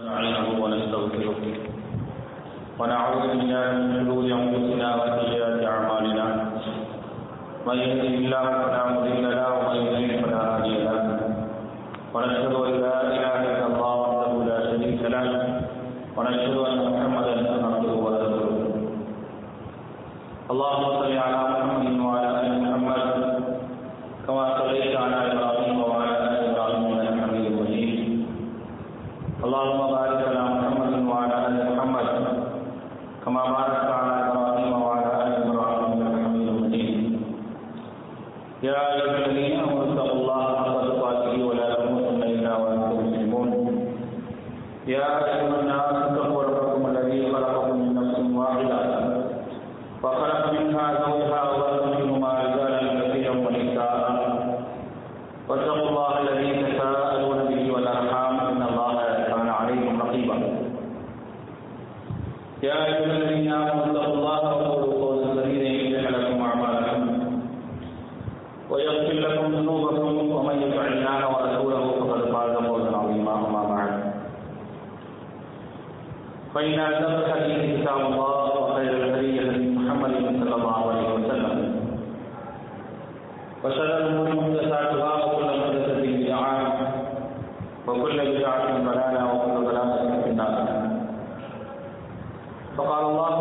نعينه ونستغفره. ونعوذ بالله من شرور أنفسنا وسيئات أعمالنا. من يهده الله فلا مضل له ومن يضلل فلا هادي له. ونشهد أن لا فإن أصدق الحديث كتاب الله وخير الهدي هدي محمد صلى الله عليه وسلم. وشر الأمور محدثاتها وكل محدثة بدعة وكل بدعة ضلالة وكل ضلالة في النار. فقال الله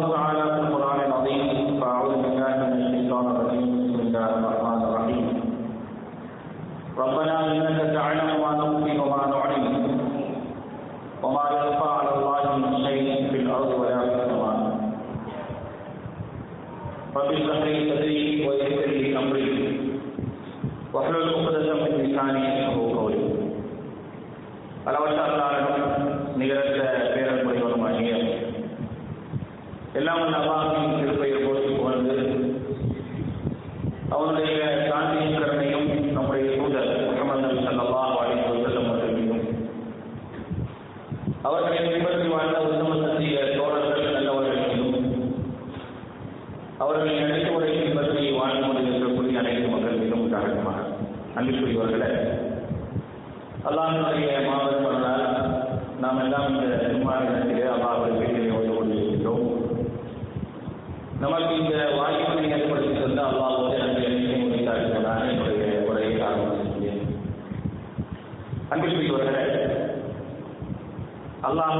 நாம் எல்லாம் இந்த ஜும்மா நேரத்திலே அல்லாவுடைய வீட்டிலே வந்து கொண்டிருக்கிறோம் நமக்கு இந்த வாய்ப்பினை ஏற்படுத்தி தந்த அல்லாவோடு எனக்கு எண்ணிக்கை முடித்தார்கள் நான் என்னுடைய உரையை ஆரம்பித்திருக்கிறேன். அன்பிற்குரியவர்களே அல்லாஹ்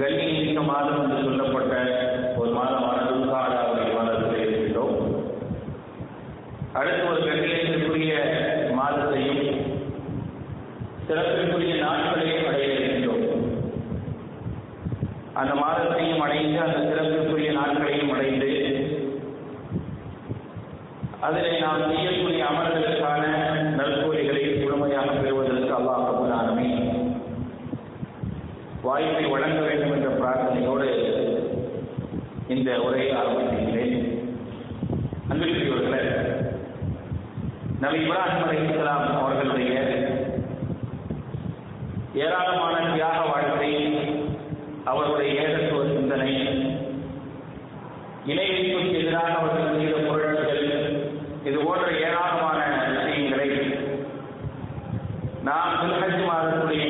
கண்ணியமிக்க மாதம் என்று மாறக்கூடிய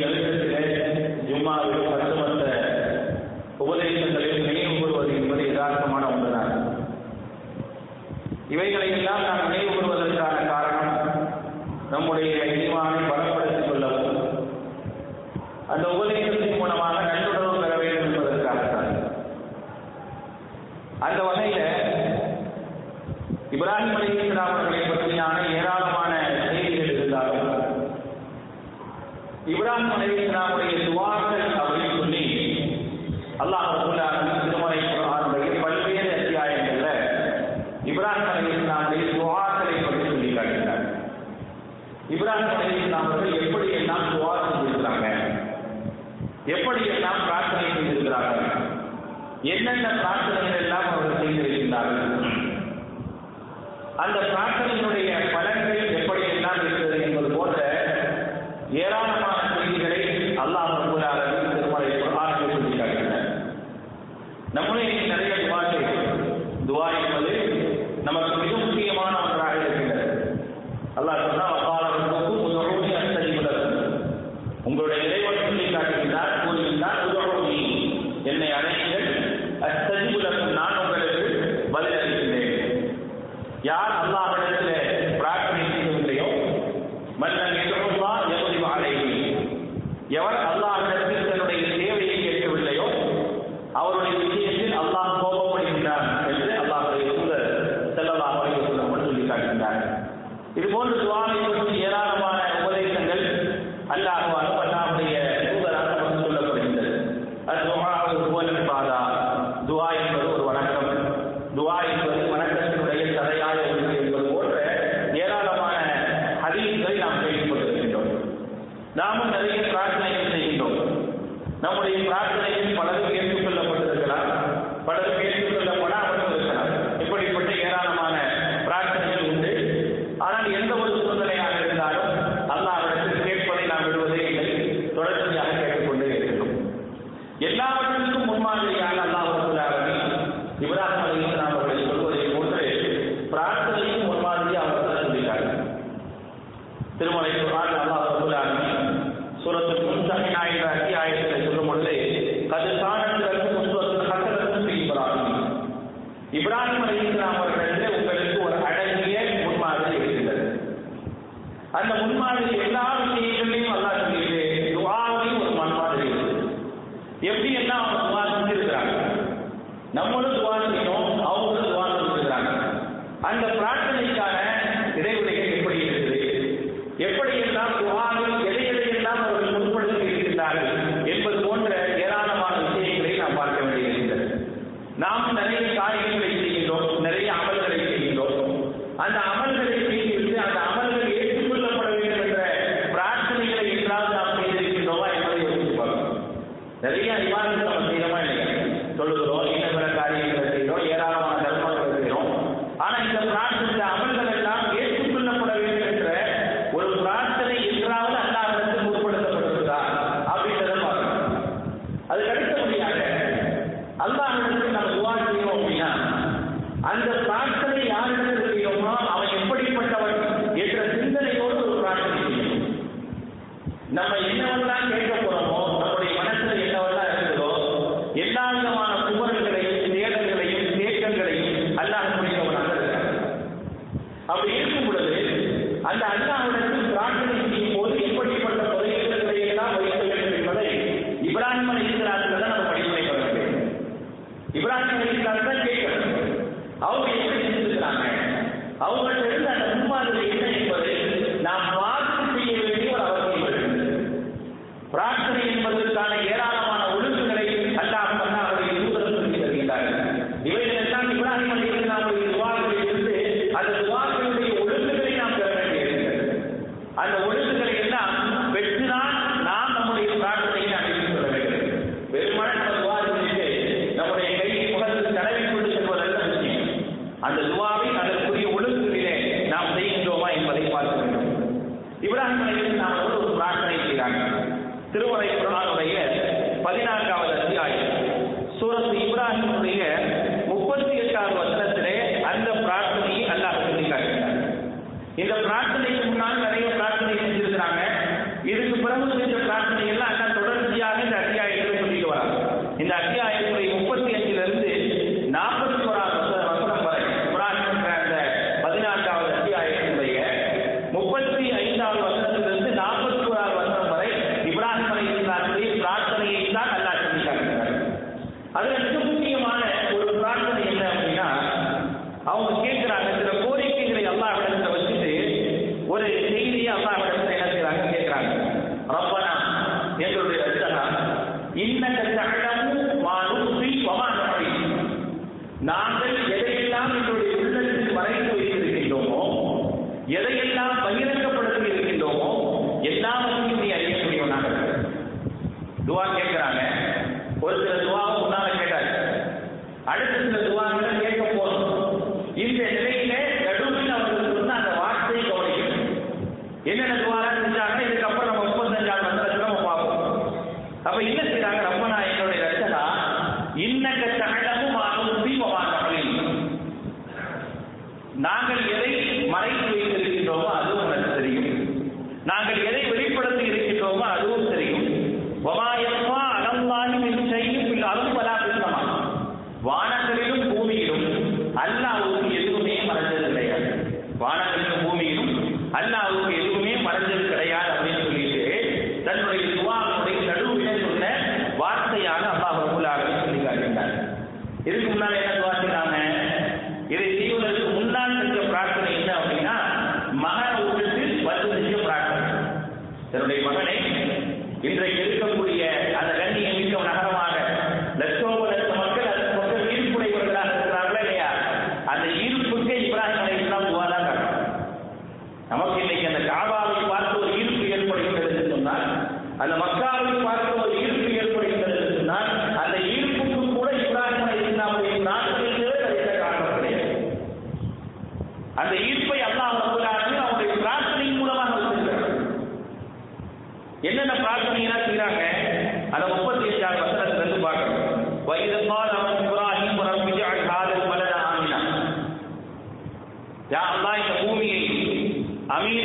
learning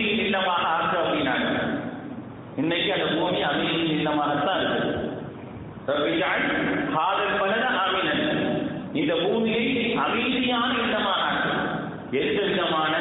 அமைதியின் இல்லமாக ஆக்கு அப்படின்னாங்க. இன்னைக்கு அந்த பூமி அமைதியின் இல்லமாகத்தான் இருக்குது ரபிஜான் ஹாதல் பலத ஆமினன் இந்த பூமியை அமைதியான இல்லமாக ஆக்கு. எந்த விதமான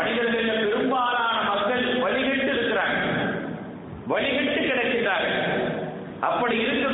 மனிதர்கள் பெரும்பாலான மக்கள் வழிகட்டு இருக்கிறாங்க வழிகட்டு கிடைக்கிறார்கள் அப்படி இருக்க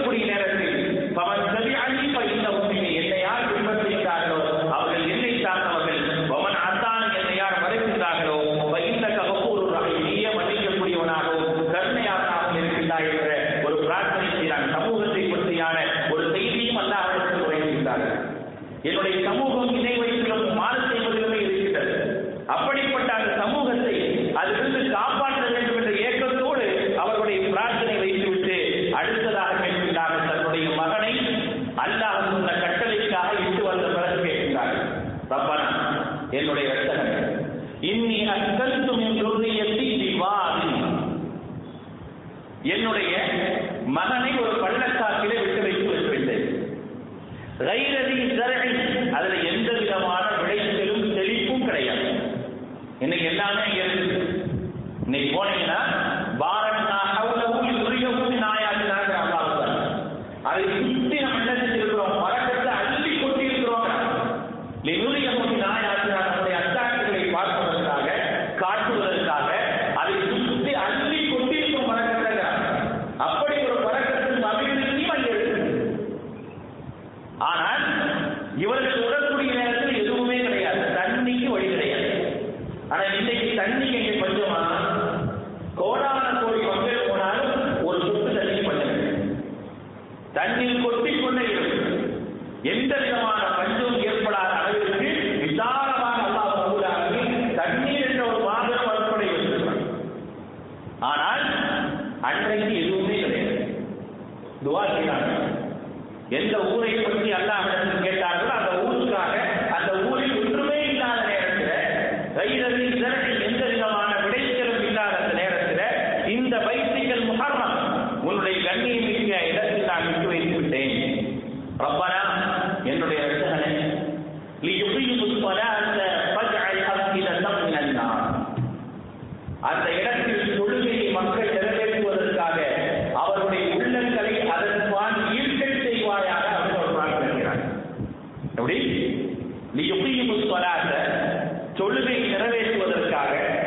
செய்வதற்காக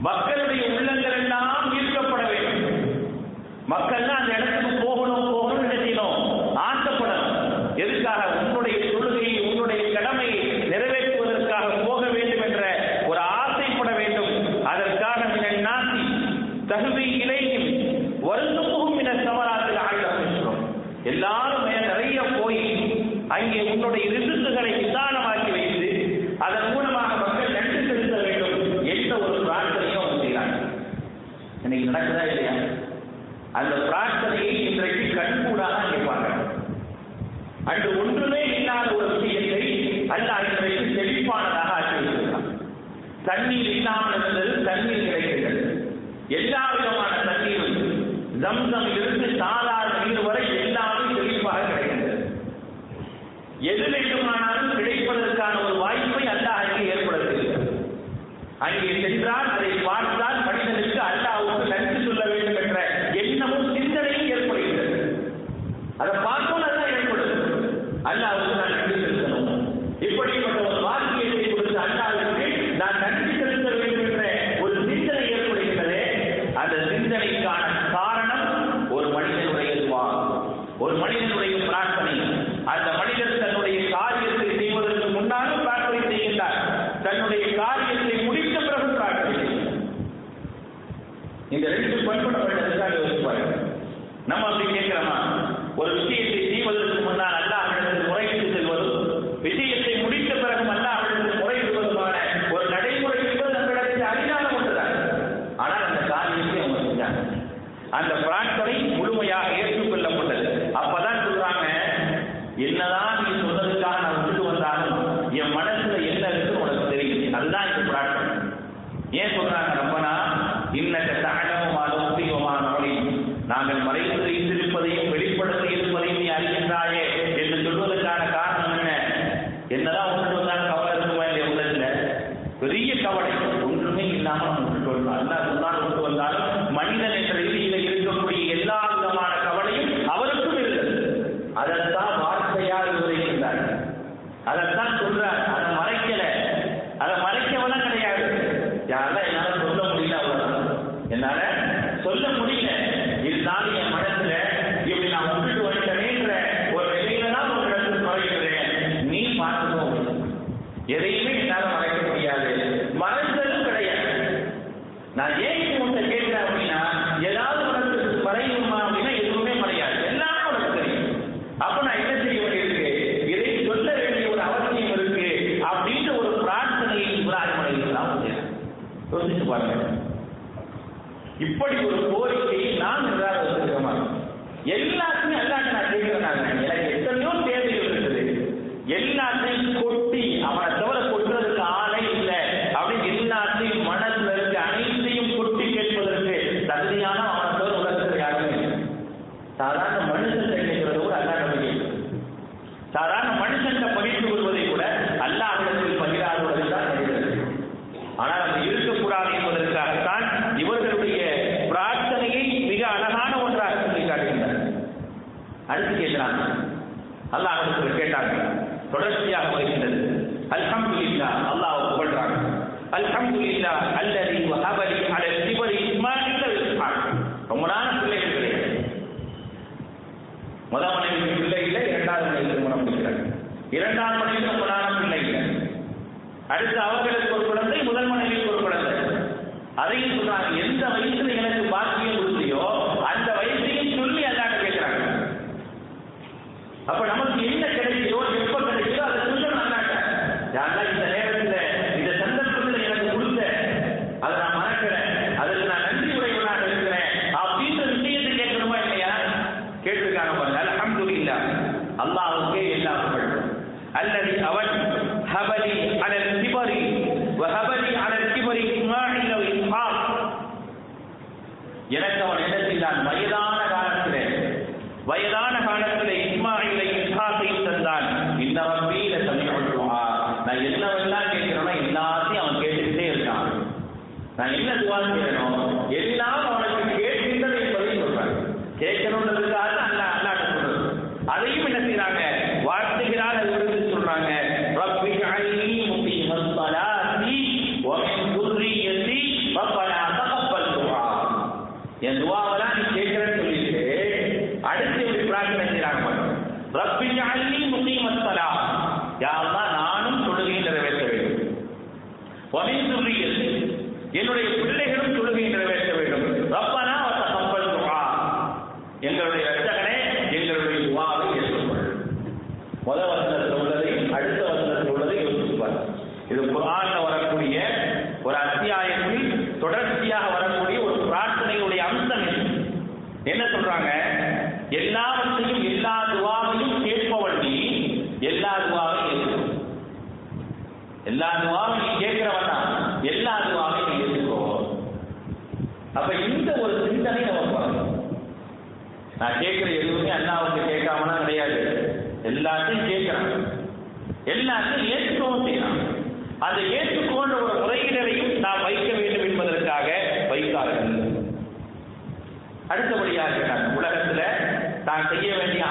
மக்களுடைய உள்ளங்கள் எல்லாம் ஈர்க்கப்பட வேண்டும். மக்கள்லாம் அந்த இடத்துக்கு போகணும் அல்லாஹ் யார் விவரிக்கின்றார்கள்? அதைத்தான் சொல்றார். அல்லாஹ் இடத்துல கேட்டாங்க. தொடர்ச்சியாக வருகின்றது. அல்ஹம்து இல்லா அல்லாஹ் புகழ்றாங்க. அல்ஹம்து இல்லா அல்லதி வஹபலி அல சிவரி இஸ்மாயில் ரொம்ப நாள் பிள்ளைகள் கிடையாது. முதல் மனைவிக்கு பிள்ளை இல்லை இரண்டாவது மனைவி மனம் இருக்கிறாங்க இரண்டாம்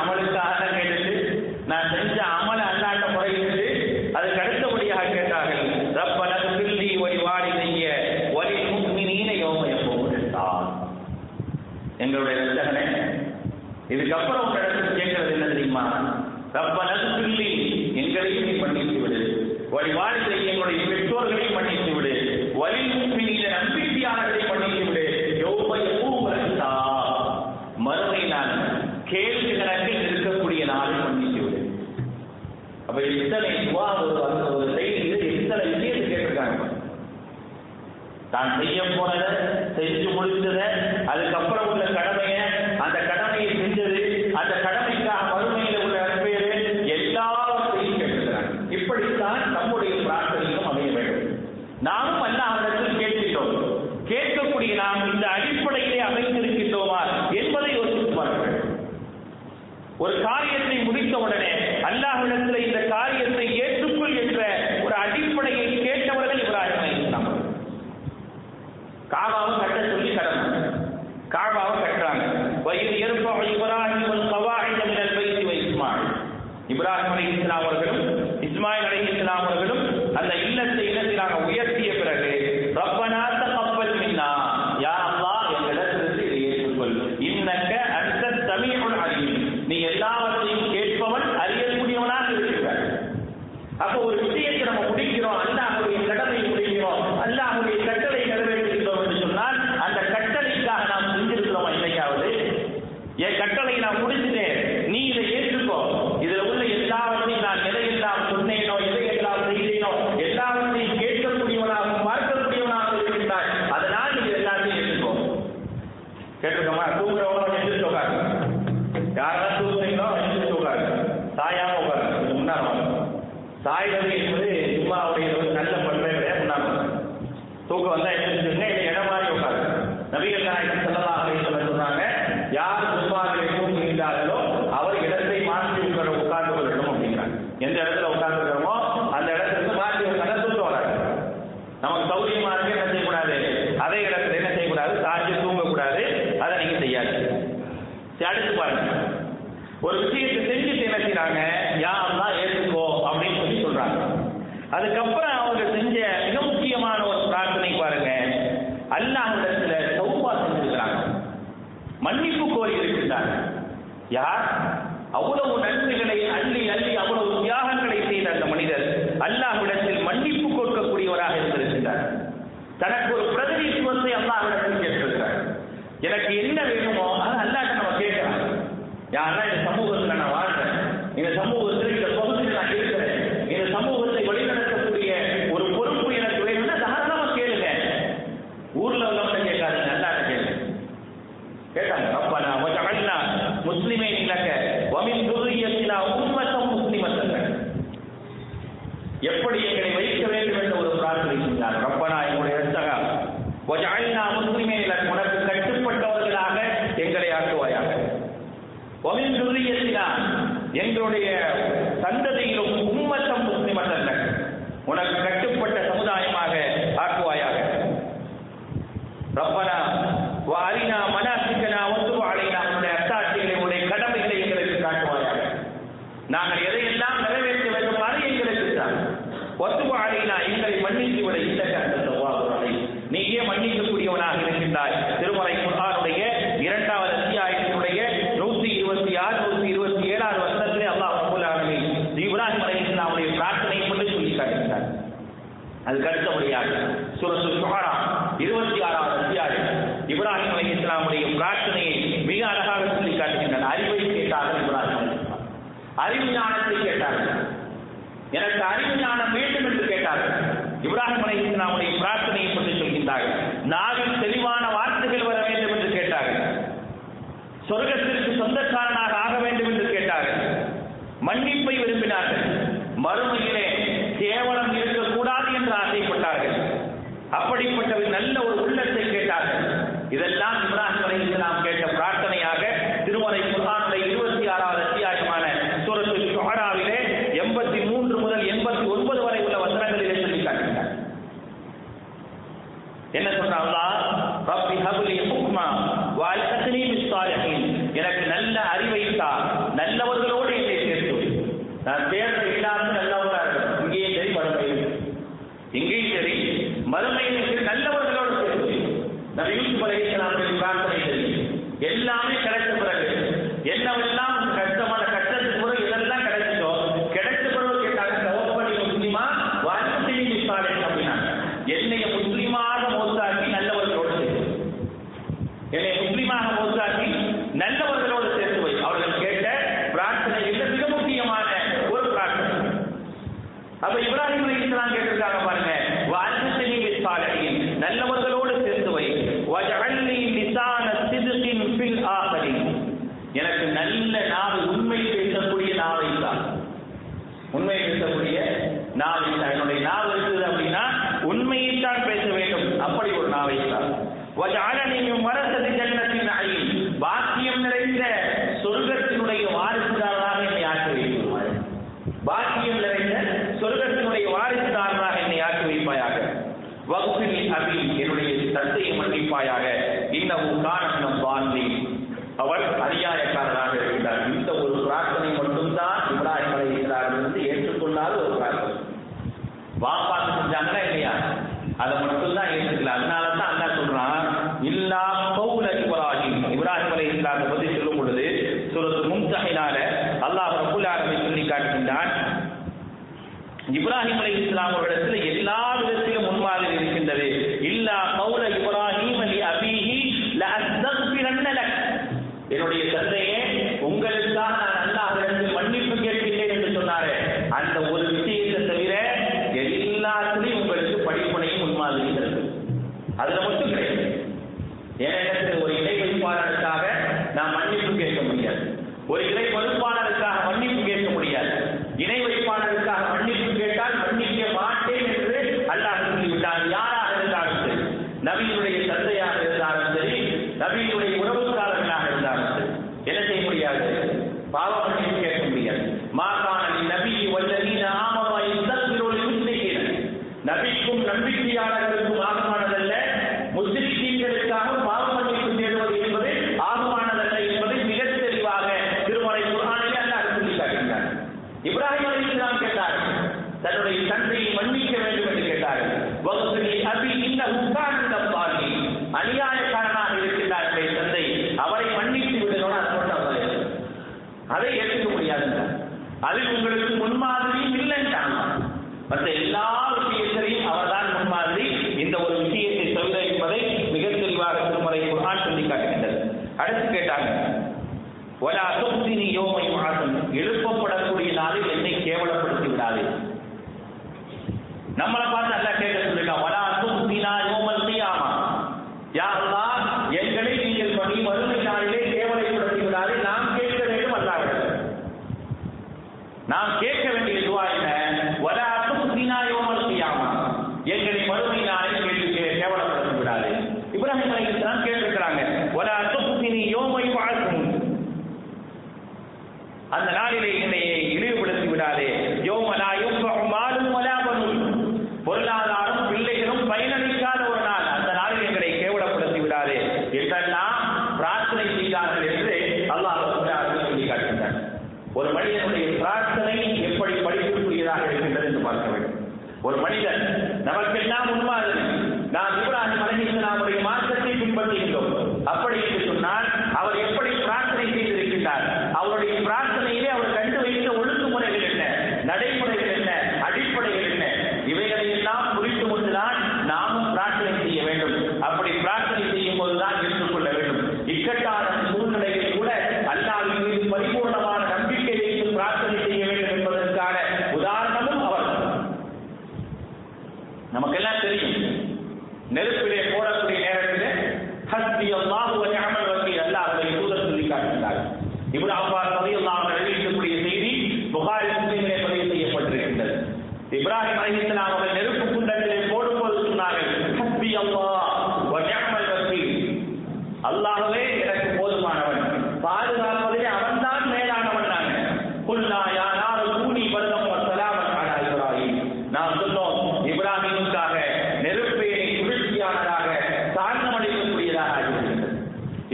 நம்மளுக்காக இப்ராஹிம் அலி இஸ்லாம் ஒரு விஷயத்தை செஞ்சுட்டு என்ன செய்யறாங்க யாரெல்லாம் ஏற்றுக்கோ அப்படின்னு சொல்லி சொல்றாங்க. அதுக்கப்புறம் அவங்க செஞ்ச மிக முக்கியமான ஒரு பிரார்த்தனை பாருங்க. அல்லாஹிடத்துல சௌபா செஞ்சிருக்கிறாங்க. மன்னிப்பு கோரி இருக்கின்றாங்க. யார்? அவ்வளவு நாங்கள் எதையெல்லாம் அவர் அநியாயக்காரராக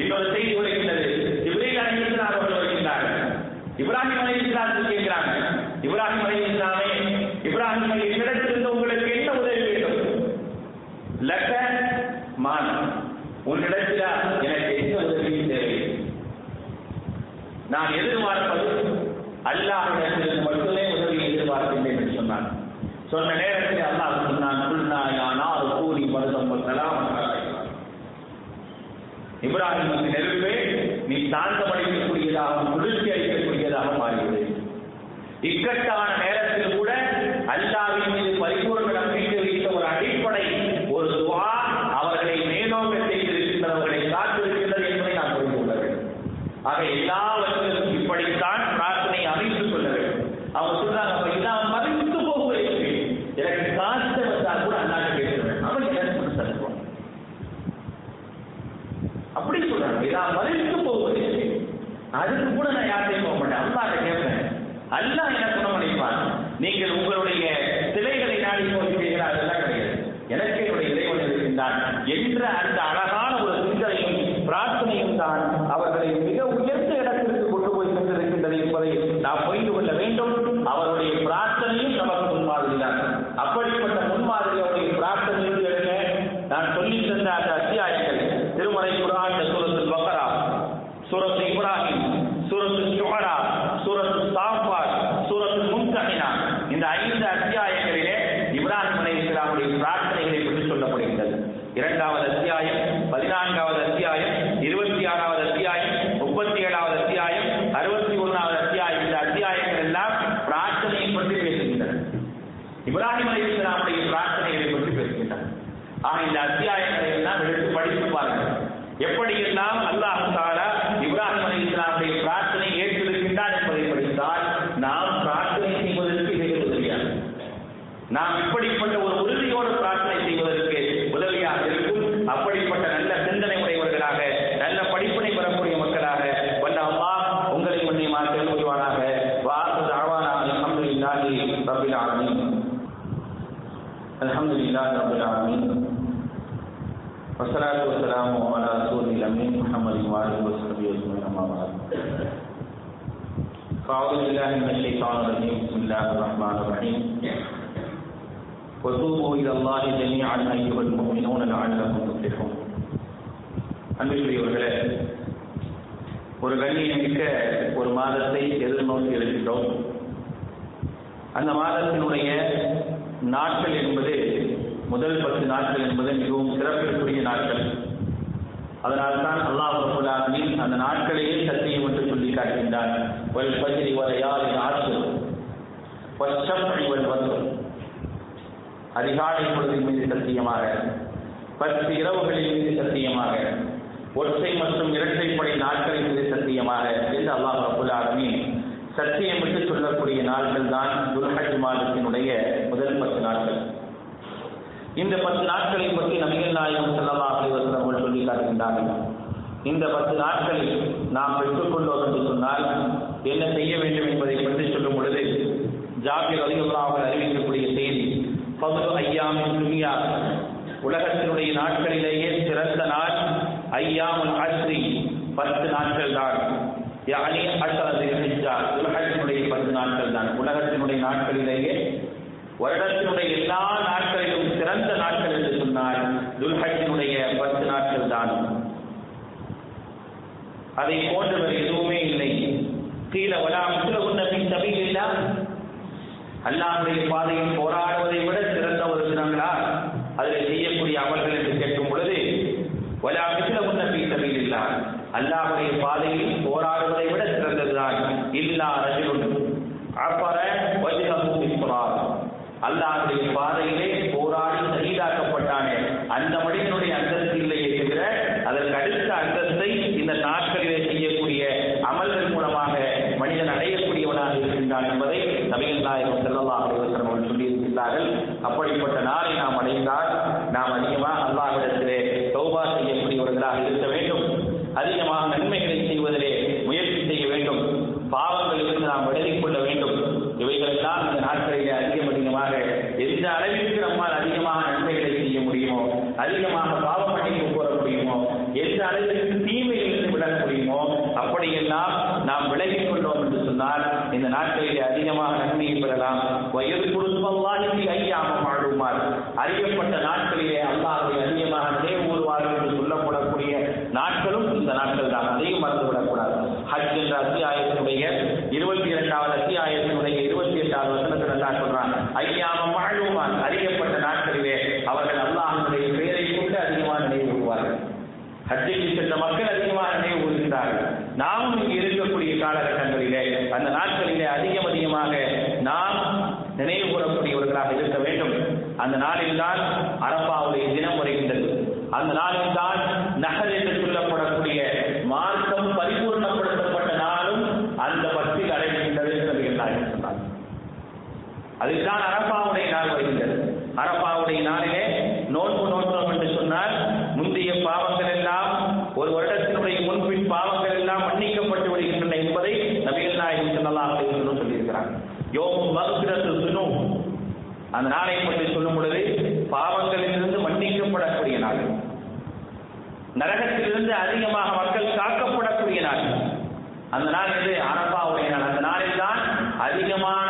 இன்னொரு செய்தி வருகின்றது இப்ரீல் தான் அவர்களை மிக உயர்ந்த وآله وصحبه أجمعين أما بعد فأعوذ بالله من الشيطان الرجيم بسم الله الرحمن الرحيم وتوبوا إلى الله جميعا أيها المؤمنون لعلكم تفلحون அன்பிற்குரியவர்களே ஒரு கண்ணியமிக்க ஒரு மாதத்தை எதிர்நோக்கி இருக்கின்றோம் அந்த மாதத்தினுடைய நாட்கள் என்பது முதல் பத்து நாட்கள் என்பது மிகவும் சிறப்பிற்குரிய நாட்கள் அதனால்தான் அல்லாஹ் ரபுல்லாமின் அந்த நாட்களையே சத்தியம் என்று சொல்லி காட்டுகின்றார் வல் பஜ்ரி வலையாரின் ஆற்று வச்சம் வல் வந்து அதிகாலை பொழுதின் மீது சத்தியமாக பத்து இரவுகளின் மீது சத்தியமாக ஒற்றை மற்றும் இரட்டைப்படை நாட்களின் மீது சத்தியமாக என்று அல்லாஹ் ரபுல்லாமின் சத்தியமிட்டு சொல்லக்கூடிய நாட்கள் தான் துல்ஹஜ் மாதத்தினுடைய முதல் பத்து நாட்கள். இந்த பத்து நாட்களை பற்றி நபிகள் நாயகம் செல்லலாம் அவர்கள் சொல்லி காட்டுகின்றார்கள் இந்த பத்து நாட்களில் நாம் பெற்றுக்கொண்டோம் என்று சொன்னால் என்ன செய்ய வேண்டும் என்பதை பற்றி சொல்லும் பொழுது ஜாபிர் அலிகுல்லா அவர்கள் அறிவிக்கக்கூடிய செய்தி பகுது ஐயாம் துனியா. உலகத்தினுடைய நாட்களிலேயே சிறந்த நாள் ஐயாமுல் அஸ்ரி பத்து நாட்கள் தான். யானி அஷரது உலகத்தினுடைய பத்து நாட்கள் தான். உலகத்தினுடைய நாட்களிலேயே வருடத்தினுடைய எல்லா நாட்களிலும் சிறந்த நாட்கள் என்று சொன்னால் துல்ஹஜினுடைய பத்து நாட்கள் தான் அதை போன்றவர் எதுவுமே இல்லை. கீழ வலா முஸ்லகுன்னபின் தபிகளா அல்லாஹுடைய பாதையில் போராடுவதை விட சிறந்த ஒரு தினங்களா அதில் செய்யக்கூடிய அமல்கள் என்று கேட்கும் பொழுது வலா பின் தபிகளா அல்லாஹ் நரகத்திலிருந்து அதிகமாக மக்கள் காக்கப்படக்கூடிய நாள் அந்த நாள் இது அரபாவுடைய நாள். அந்த நாளில் தான் அதிகமான